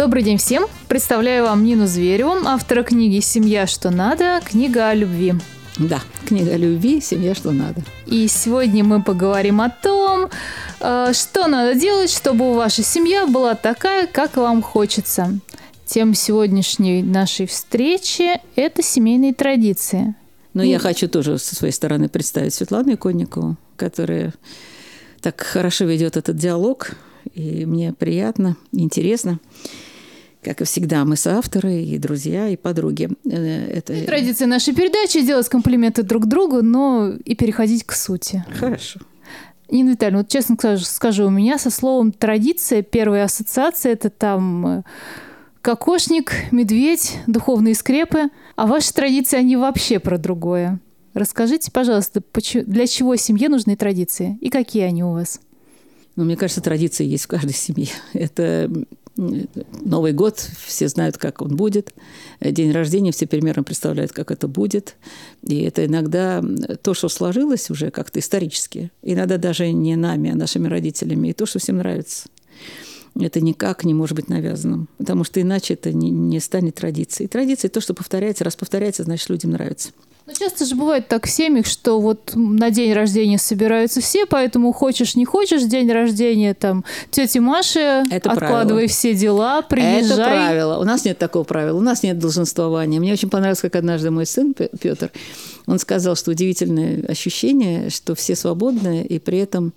Добрый день всем! Представляю вам Нину Звереву, автора книги «Семья. Что надо», книга о любви. Да, книга о любви, семья, что надо. И сегодня мы поговорим о том, э, что надо делать, чтобы ваша семья была такая, как вам хочется. Тем сегодняшней нашей встречи – это семейные традиции. Но я хочу тоже со своей стороны представить Светлану Иконникову, которая так хорошо ведет этот диалог, и мне приятно, интересно. Как и всегда, мы соавторы и друзья, и подруги. Э, это... И традиция нашей передачи – делать комплименты друг другу, но и переходить к сути. Хорошо. Нина Витальевна, вот честно скажу, у меня со словом «традиция» первая ассоциация – это там э, кокошник, медведь, духовные скрепы. А ваши традиции, они вообще про другое. Расскажите, пожалуйста, для чего семье нужны традиции и какие они у вас? Ну, мне кажется, традиции есть в каждой семье. Это Новый год, все знают, как он будет. День рождения, все примерно представляют, как это будет. И это иногда то, что сложилось уже как-то исторически. Иногда даже не нами, а нашими родителями. И то, что всем нравится. Это никак не может быть навязанным. Потому что иначе это не, не станет традицией. Традиция – то, что повторяется. Раз повторяется, значит, людям нравится. Ну, часто же бывает так в семьях, что вот на день рождения собираются все, поэтому хочешь, не хочешь, день рождения там тети Маши, Это откладывай правило. все дела, приезжай. Это правило. У нас нет такого правила, у нас нет долженствования. Мне очень понравилось, как однажды мой сын Петр, он сказал, что удивительное ощущение, что все свободны, и при этом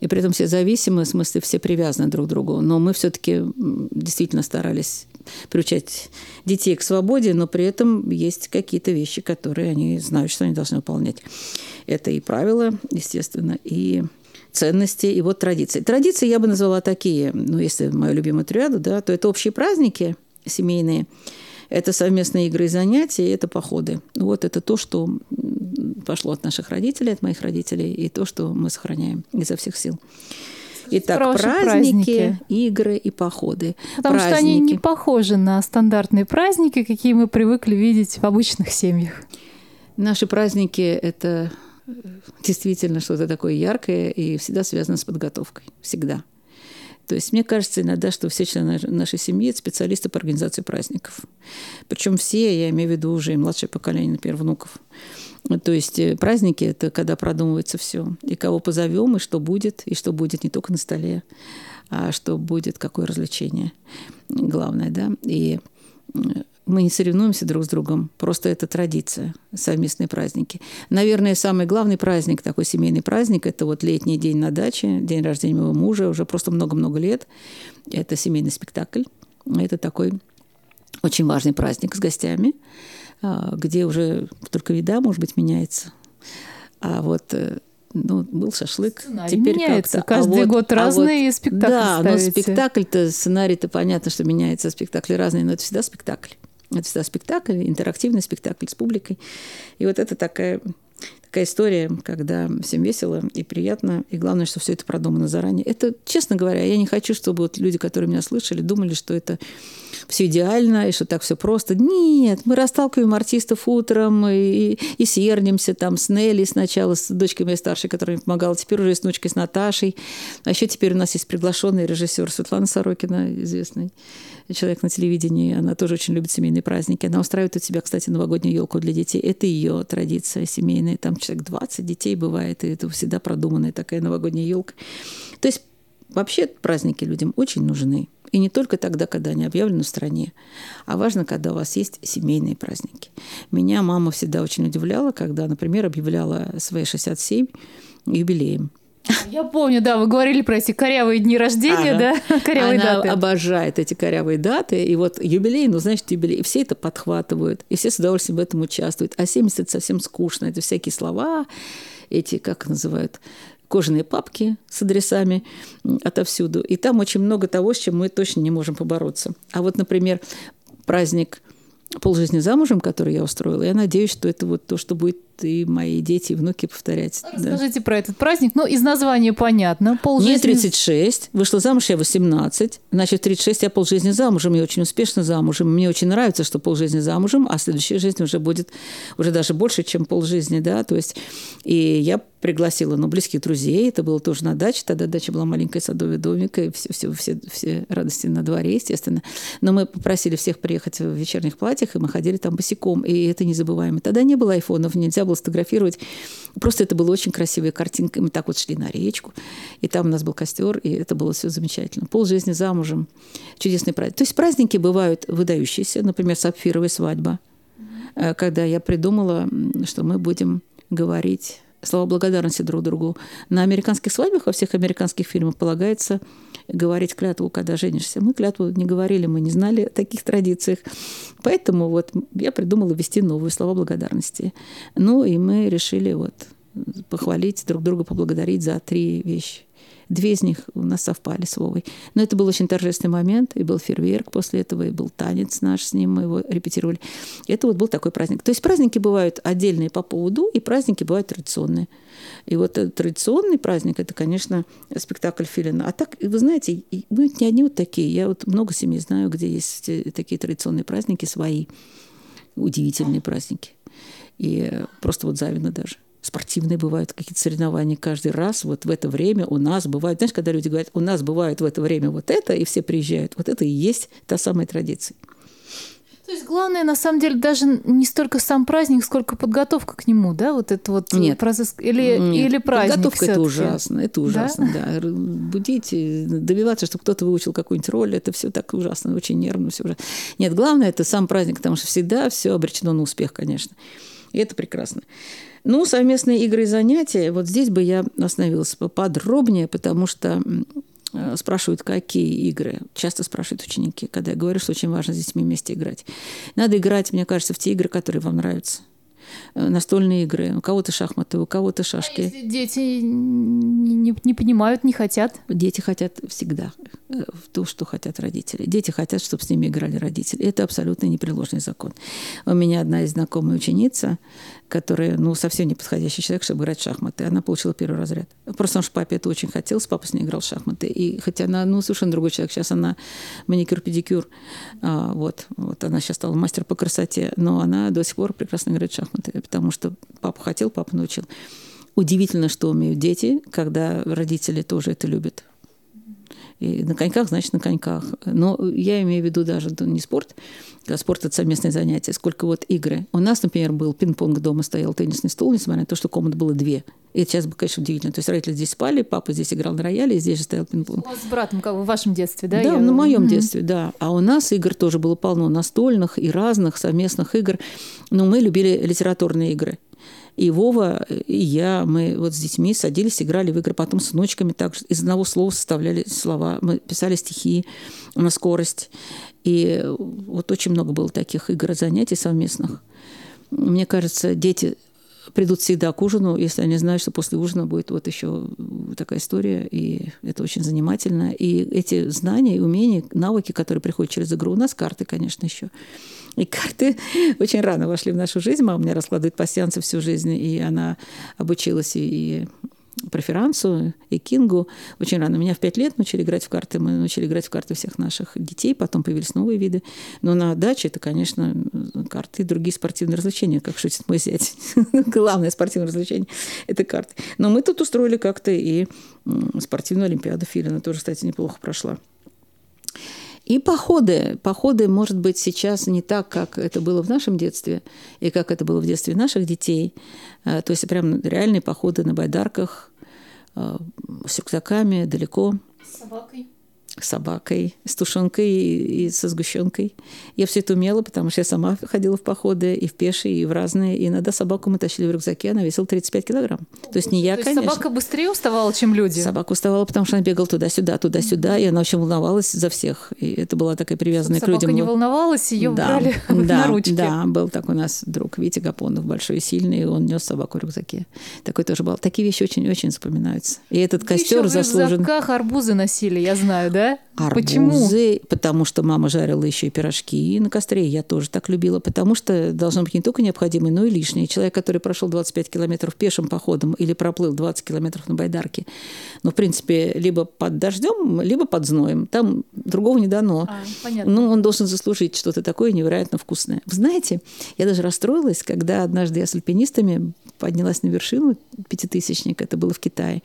и при этом все зависимы, в смысле все привязаны друг к другу. Но мы все-таки действительно старались приучать детей к свободе, но при этом есть какие-то вещи, которые они знают, что они должны выполнять. Это и правила, естественно, и ценности, и вот традиции. Традиции я бы назвала такие, ну, если мою любимую триаду, да, то это общие праздники семейные, это совместные игры и занятия, это походы. Вот это то, что пошло от наших родителей, от моих родителей, и то, что мы сохраняем изо всех сил. Итак, праздники, праздники, игры и походы. Потому праздники. что они не похожи на стандартные праздники, какие мы привыкли видеть в обычных семьях. Наши праздники – это э, действительно что-то такое яркое и всегда связано с подготовкой. Всегда. То есть мне кажется иногда, что все члены нашей семьи – это специалисты по организации праздников. Причем все, я имею в виду уже и младшее поколение, например, внуков. То есть э, праздники – это когда продумывается все. И кого позовем, и что будет, и что будет не только на столе, а что будет, какое развлечение. Главное, да. И мы не соревнуемся друг с другом, просто это традиция, совместные праздники. Наверное, самый главный праздник, такой семейный праздник, это вот летний день на даче, день рождения моего мужа, уже просто много-много лет. Это семейный спектакль. Это такой очень важный праздник с гостями. А, где уже только вида, может быть, меняется. А вот э, ну, был шашлык. Сценарий Теперь меняется. Как-то. Каждый а год вот, разные а вот, спектакли Да, ставите. но спектакль-то, сценарий-то понятно, что меняется, спектакли разные, но это всегда спектакль. Это всегда спектакль, интерактивный спектакль с публикой. И вот это такая такая история, когда всем весело и приятно, и главное, что все это продумано заранее. Это, честно говоря, я не хочу, чтобы вот люди, которые меня слышали, думали, что это все идеально, и что так все просто. Нет, мы расталкиваем артистов утром и, и сердимся там с Нелли сначала, с дочкой моей старшей, которая мне помогала, теперь уже с внучкой, с Наташей. А еще теперь у нас есть приглашенный режиссер Светлана Сорокина, известный человек на телевидении. Она тоже очень любит семейные праздники. Она устраивает у себя, кстати, новогоднюю елку для детей. Это ее традиция семейная. Там человек 20 детей бывает, и это всегда продуманная такая новогодняя елка. То есть вообще праздники людям очень нужны. И не только тогда, когда они объявлены в стране, а важно, когда у вас есть семейные праздники. Меня мама всегда очень удивляла, когда, например, объявляла свои 67 юбилеем. Я помню, да, вы говорили про эти корявые дни рождения, ага. да, корявые Она даты. обожает эти корявые даты, и вот юбилей, ну, значит, юбилей, и все это подхватывают, и все с удовольствием в этом участвуют. А 70 – это совсем скучно, это всякие слова, эти, как называют, кожаные папки с адресами отовсюду. И там очень много того, с чем мы точно не можем побороться. А вот, например, праздник полжизни замужем, который я устроила, я надеюсь, что это вот то, что будет и мои дети, и внуки повторять. Расскажите да. про этот праздник. Ну, из названия понятно. Пол Мне 36, вышла замуж я 18. Значит, 36 я полжизни замужем, я очень успешно замужем. Мне очень нравится, что полжизни замужем, а следующая жизнь уже будет уже даже больше, чем полжизни, да, то есть и я пригласила ну, близких друзей. Это было тоже на даче. Тогда дача была маленькая садовый домик, и все, все, все, все радости на дворе, естественно. Но мы попросили всех приехать в вечерних платьях, и мы ходили там босиком. И это незабываемо. Тогда не было айфонов, нельзя было сфотографировать. Просто это было очень красивая картинка. Мы так вот шли на речку, и там у нас был костер, и это было все замечательно. Пол жизни замужем. Чудесный праздник. То есть праздники бывают выдающиеся. Например, сапфировая свадьба э, когда я придумала, что мы будем говорить слова благодарности друг другу. На американских свадьбах, во всех американских фильмах полагается говорить клятву, когда женишься. Мы клятву не говорили, мы не знали о таких традициях. Поэтому вот я придумала ввести новые слова благодарности. Ну и мы решили вот похвалить друг друга, поблагодарить за три вещи. Две из них у нас совпали с Вовой. Но это был очень торжественный момент, и был фейерверк после этого, и был танец наш с ним, мы его репетировали. Это вот был такой праздник. То есть праздники бывают отдельные по поводу, и праздники бывают традиционные. И вот традиционный праздник – это, конечно, спектакль Филина. А так, вы знаете, мы не одни вот такие. Я вот много семей знаю, где есть э, такие традиционные праздники свои, удивительные праздники. И просто вот завидно даже спортивные бывают какие-то соревнования каждый раз. Вот в это время у нас бывает, знаешь, когда люди говорят, у нас бывает в это время вот это, и все приезжают, вот это и есть та самая традиция. То есть главное, на самом деле, даже не столько сам праздник, сколько подготовка к нему, да? Вот это вот Нет. процесс или, Нет. или праздник Подготовка – это ужасно, это ужасно, да? да. Будить, добиваться, чтобы кто-то выучил какую-нибудь роль, это все так ужасно, очень нервно все уже. Нет, главное – это сам праздник, потому что всегда все обречено на успех, конечно. И это прекрасно. Ну, совместные игры и занятия. Вот здесь бы я остановилась поподробнее, потому что э, спрашивают, какие игры. Часто спрашивают ученики, когда я говорю, что очень важно с детьми вместе играть. Надо играть, мне кажется, в те игры, которые вам нравятся. Э, настольные игры, у кого-то шахматы, у кого-то шашки. А если дети не, не понимают, не хотят? Дети хотят всегда э, в то, что хотят родители. Дети хотят, чтобы с ними играли родители. Это абсолютно непреложный закон. У меня одна из знакомая ученица, которая, ну, совсем не подходящий человек, чтобы играть в шахматы. Она получила первый разряд. Просто потому что папе это очень хотелось, папа с ней играл в шахматы. И хотя она, ну, совершенно другой человек. Сейчас она маникюр-педикюр. А, вот, вот она сейчас стала мастер по красоте. Но она до сих пор прекрасно играет в шахматы, потому что папа хотел, папа научил. Удивительно, что умеют дети, когда родители тоже это любят. И на коньках, значит, на коньках. Но я имею в виду даже не спорт, а спорт – это совместное занятие, сколько вот игры. У нас, например, был пинг-понг дома, стоял теннисный стол, несмотря на то, что комнат было две. И это сейчас бы, конечно, удивительно. То есть родители здесь спали, папа здесь играл на рояле, и здесь же стоял пинг-понг. У вас с братом, как в вашем детстве, да? Да, я... на моем mm-hmm. детстве, да. А у нас игр тоже было полно, настольных и разных совместных игр. Но мы любили литературные игры. И Вова, и я, мы вот с детьми садились, играли в игры, потом с внучками также из одного слова составляли слова. Мы писали стихи на скорость. И вот очень много было таких игр занятий совместных. Мне кажется, дети придут всегда к ужину, если они знают, что после ужина будет вот еще такая история, и это очень занимательно. И эти знания, умения, навыки, которые приходят через игру, у нас карты, конечно, еще и карты очень рано вошли в нашу жизнь. Мама меня раскладывает пассиансы всю жизнь, и она обучилась и проферансу и кингу очень рано. Меня в пять лет научили играть в карты. Мы научили играть в карты всех наших детей. Потом появились новые виды. Но на даче это, конечно, карты и другие спортивные развлечения, как шутит мой зять. Главное спортивное развлечение – это карты. Но мы тут устроили как-то и спортивную олимпиаду Филина. Тоже, кстати, неплохо прошла. И походы. Походы, может быть, сейчас не так, как это было в нашем детстве и как это было в детстве наших детей. Э, то есть прям реальные походы на байдарках с рюкзаками далеко. С собакой с собакой, с тушенкой и, со сгущенкой. Я все это умела, потому что я сама ходила в походы и в пешие, и в разные. И иногда собаку мы тащили в рюкзаке, она весила 35 килограмм. То есть не я, То конечно. собака быстрее уставала, чем люди? Собака уставала, потому что она бегала туда-сюда, туда-сюда, и она очень волновалась за всех. И это была такая привязанная Чтобы к людям. Собака не волновалась, ее да, брали да, на ручки. Да, был так у нас друг Витя Гапонов, большой и сильный, и он нес собаку в рюкзаке. Такой тоже был. Такие вещи очень-очень запоминаются. И этот костер заслужен. в рюкзаках арбузы носили, я знаю, да? Да? Арбузы, Почему? потому что мама жарила еще и пирожки на костре. Я тоже так любила, потому что должно быть не только необходимое, но и лишнее. Человек, который прошел 25 километров пешим походом или проплыл 20 километров на байдарке, ну, в принципе, либо под дождем, либо под зноем. Там другого не дано. А, понятно. Ну, он должен заслужить что-то такое невероятно вкусное. Вы знаете, я даже расстроилась, когда однажды я с альпинистами поднялась на вершину пятитысячник, это было в Китае.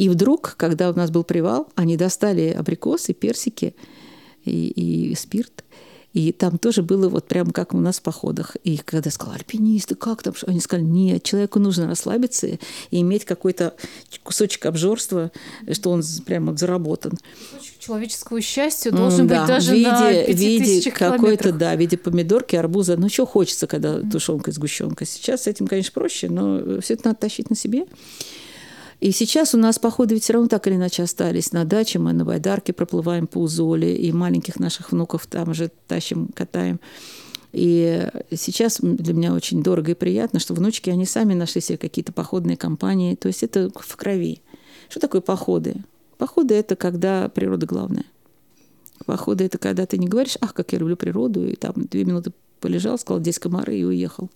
И вдруг, когда у нас был привал, они достали абрикосы, персики и, и спирт. И там тоже было вот прямо как у нас в походах. И когда я сказала, альпинисты, как там? Они сказали, нет, человеку нужно расслабиться и иметь какой-то кусочек обжорства, что он прямо заработан. Кусочек человеческого счастья должен да, быть даже в виде, на в виде 5000 какой-то, да, в виде помидорки, арбуза. Ну, что хочется, когда тушенка и сгущенка. Сейчас с этим, конечно, проще, но все это надо тащить на себе. И сейчас у нас походы ведь все равно так или иначе остались. На даче мы на байдарке проплываем по Узоле, и маленьких наших внуков там же тащим, катаем. И сейчас для меня очень дорого и приятно, что внучки, они сами нашли себе какие-то походные компании. То есть это в крови. Что такое походы? Походы – это когда природа главная. Походы – это когда ты не говоришь, ах, как я люблю природу, и там две минуты полежал, сказал, здесь комары, и уехал.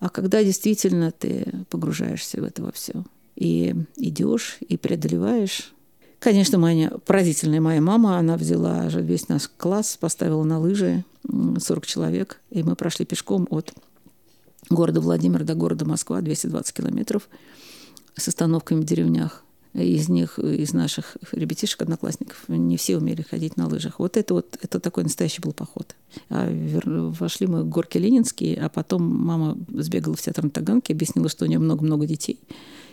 А когда действительно ты погружаешься в это во все и идешь, и преодолеваешь. Конечно, моя поразительная моя мама, она взяла весь наш класс, поставила на лыжи 40 человек, и мы прошли пешком от города Владимир до города Москва, 220 километров, с остановками в деревнях. Из них, из наших ребятишек, одноклассников, не все умели ходить на лыжах. Вот это вот, это такой настоящий был поход. А вер... вошли мы в горки Ленинские, а потом мама сбегала в театр на Таганке, объяснила, что у нее много-много детей,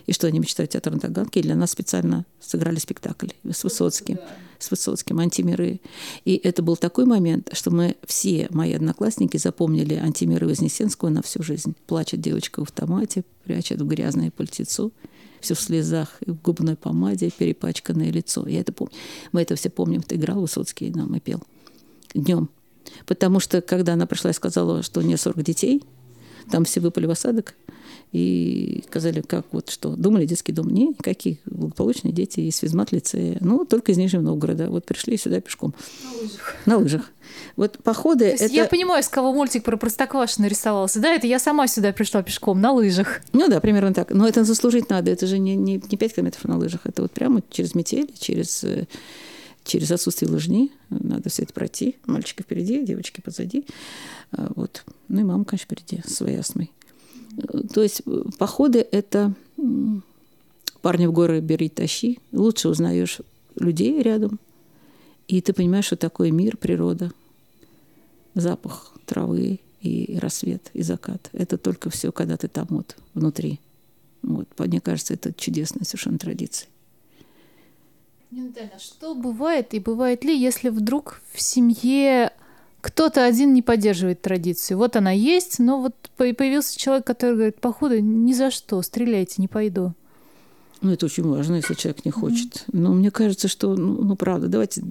и что они мечтают театр на Таганке, и для нас специально сыграли спектакль с Высоцким, с Высоцким «Антимиры». И это был такой момент, что мы все, мои одноклассники, запомнили «Антимиры» Вознесенского на всю жизнь. Плачет девочка в автомате, прячет в грязное пальтецо, все в слезах, в губной помаде, перепачканное лицо. Я это помню. Мы это все помним. Ты играл Высоцкий нам и пел днем. Потому что, когда она пришла и сказала, что у нее 40 детей, там все выпали в осадок, и сказали, как вот что. Думали, детский дом? Не, никаких. Благополучные дети из физмат лицея. Ну, только из Нижнего Новгорода. Вот пришли сюда пешком. На лыжах. На лыжах. Вот походы... То это... Я понимаю, с кого мультик про Простоквашино рисовался. Да, это я сама сюда пришла пешком на лыжах. Ну да, примерно так. Но это заслужить надо. Это же не, не, не 5 километров на лыжах. Это вот прямо через метель, через, через отсутствие лыжни. Надо все это пройти. Мальчики впереди, девочки позади. Вот. Ну и мама, конечно, впереди, с своей астмой. То есть походы – это парни в горы бери, тащи. Лучше узнаешь людей рядом, и ты понимаешь, что такое мир, природа, запах травы и рассвет, и закат. Это только все, когда ты там вот внутри. Вот. Мне кажется, это чудесная совершенно традиция. Наталья, что бывает и бывает ли, если вдруг в семье кто-то один не поддерживает традицию. Вот она есть, но вот появился человек, который говорит, походу, ни за что, стреляйте, не пойду. Ну, это очень важно, если человек не хочет. Mm-hmm. Но мне кажется, что, ну, ну, правда, давайте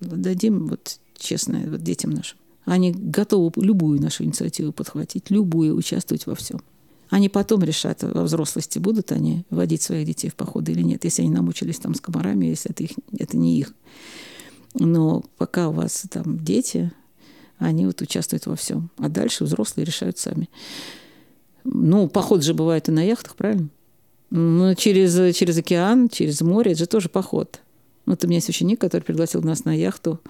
дадим вот честно вот детям нашим. Они готовы любую нашу инициативу подхватить, любую, участвовать во всем. Они потом решат, во взрослости будут они водить своих детей в походы или нет, если они намучились там с комарами, если это, их, это не их. Но пока у вас там дети, они вот участвуют во всем. А дальше взрослые решают сами. Ну, поход же бывает и на яхтах, правильно? Ну, через, через океан, через море, это же тоже поход. Вот у меня есть ученик, который пригласил нас на яхту.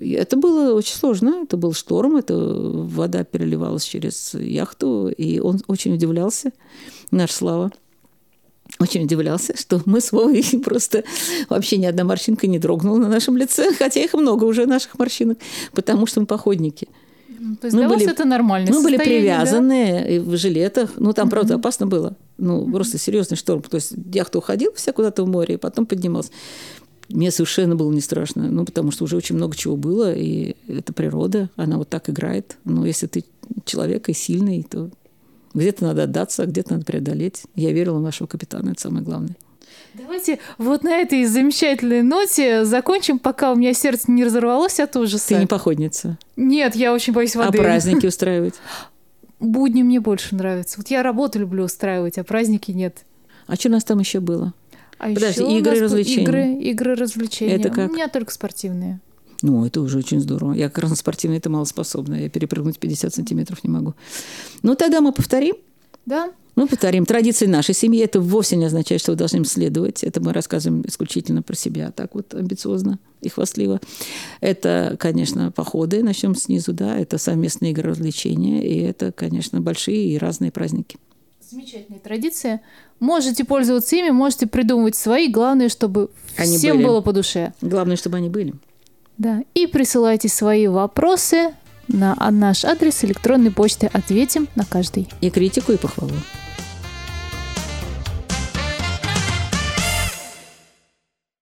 Это было очень сложно. Это был шторм, это вода переливалась через яхту, и он очень удивлялся, наш Слава, очень удивлялся, что мы с Вовой просто вообще ни одна морщинка не дрогнула на нашем лице, хотя их много уже наших морщинок, потому что мы походники. То есть мы для были, вас это нормально. Мы были привязаны да? в жилетах. Ну, там, правда, опасно было. Ну, mm-hmm. просто серьезный шторм. То есть яхта уходила вся куда-то в море, и потом поднималась. Мне совершенно было не страшно, ну, потому что уже очень много чего было, и это природа, она вот так играет. Но если ты человек и сильный, то где-то надо отдаться, а где-то надо преодолеть. Я верила в нашего капитана, это самое главное. Давайте вот на этой замечательной ноте закончим, пока у меня сердце не разорвалось от ужаса. Ты не походница? Нет, я очень боюсь воды. А праздники устраивать? Будни мне больше нравятся. Вот я работу люблю устраивать, а праздники нет. А что у нас там еще было? А Подожди, еще игры развлечения. Игры, игры развлечения. Это как? У меня только спортивные. Ну, это уже очень здорово. Я как раз на спортивной это малоспособна. Я перепрыгнуть 50 сантиметров не могу. Ну, тогда мы повторим. Да? Мы повторим. Традиции нашей семьи это вовсе не означает, что вы должны им следовать. Это мы рассказываем исключительно про себя, так вот амбициозно и хвастливо. Это, конечно, походы, начнем снизу, да, это совместные игры развлечения, и это, конечно, большие и разные праздники. Замечательная традиция. Можете пользоваться ими, можете придумывать свои. Главное, чтобы Они всем были. было по душе. Главное, чтобы они были. Да. И присылайте свои вопросы на наш адрес электронной почты. Ответим на каждый. И критику, и похвалу.